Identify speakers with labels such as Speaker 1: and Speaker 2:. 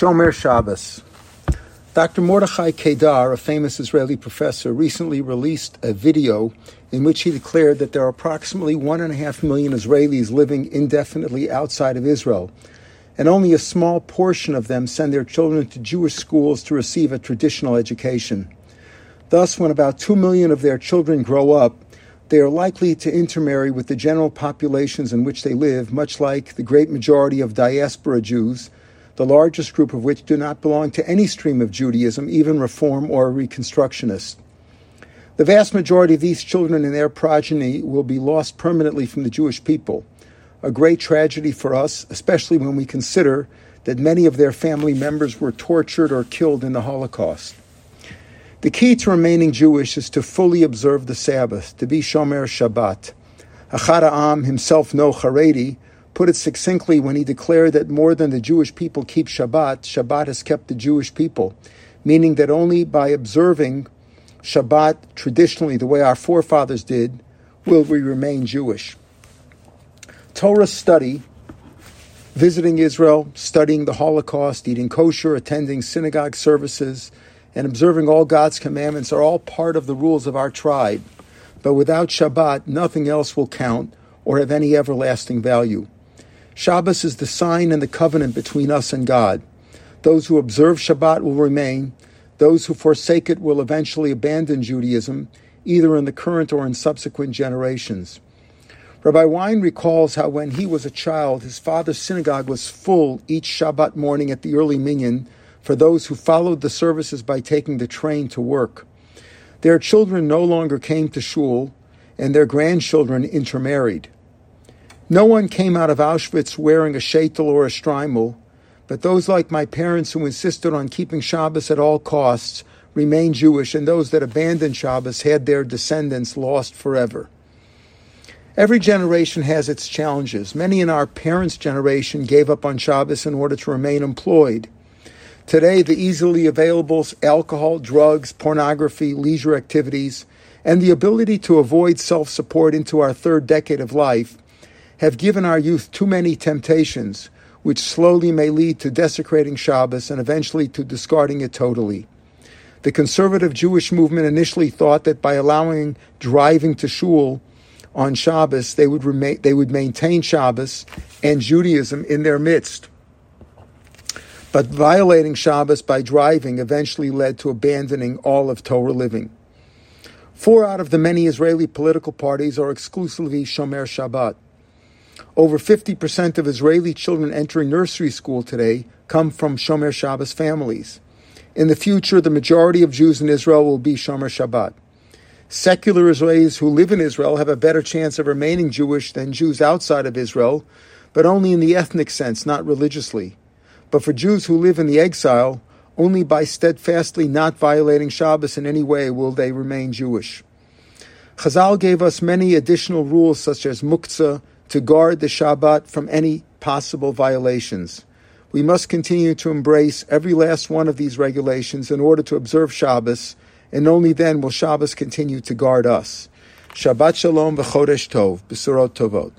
Speaker 1: Shomer Shabbos. Dr. Mordechai Kedar, a famous Israeli professor, recently released a video in which he declared that there are approximately one and a half million Israelis living indefinitely outside of Israel, and only a small portion of them send their children to Jewish schools to receive a traditional education. Thus, when about two million of their children grow up, they are likely to intermarry with the general populations in which they live, much like the great majority of diaspora Jews the largest group of which do not belong to any stream of Judaism, even Reform or Reconstructionist. The vast majority of these children and their progeny will be lost permanently from the Jewish people, a great tragedy for us, especially when we consider that many of their family members were tortured or killed in the Holocaust. The key to remaining Jewish is to fully observe the Sabbath, to be Shomer Shabbat. Achad Ha'am, himself no Haredi, put it succinctly when he declared that more than the Jewish people keep Shabbat, Shabbat has kept the Jewish people, meaning that only by observing Shabbat traditionally, the way our forefathers did, will we remain Jewish. Torah study, visiting Israel, studying the Holocaust, eating kosher, attending synagogue services, and observing all God's commandments are all part of the rules of our tribe. But without Shabbat, nothing else will count or have any everlasting value. Shabbos is the sign and the covenant between us and God. Those who observe Shabbat will remain. Those who forsake it will eventually abandon Judaism, either in the current or in subsequent generations. Rabbi Wein recalls how when he was a child, his father's synagogue was full each Shabbat morning at the early minyan for those who followed the services by taking the train to work. Their children no longer came to shul, and their grandchildren intermarried. No one came out of Auschwitz wearing a shaitel or a shtreimel, but those like my parents who insisted on keeping Shabbos at all costs remained Jewish, and those that abandoned Shabbos had their descendants lost forever. Every generation has its challenges. Many in our parents' generation gave up on Shabbos in order to remain employed. Today, the easily available alcohol, drugs, pornography, leisure activities, and the ability to avoid self support into our third decade of life have given our youth too many temptations, which slowly may lead to desecrating Shabbos and eventually to discarding it totally. The conservative Jewish movement initially thought that by allowing driving to shul on Shabbos, they would, remain, they would maintain Shabbos and Judaism in their midst. But violating Shabbos by driving eventually led to abandoning all of Torah living. Four out of the many Israeli political parties are exclusively Shomer Shabbat. Over 50% of Israeli children entering nursery school today come from Shomer Shabbos families. In the future, the majority of Jews in Israel will be Shomer Shabbat. Secular Israelis who live in Israel have a better chance of remaining Jewish than Jews outside of Israel, but only in the ethnic sense, not religiously. But for Jews who live in the exile, only by steadfastly not violating Shabbos in any way will they remain Jewish. Chazal gave us many additional rules such as muktzah, to guard the Shabbat from any possible violations. We must continue to embrace every last one of these regulations in order to observe Shabbos, and only then will Shabbos continue to guard us. Shabbat Shalom v'chodesh tov, b'surot tovot.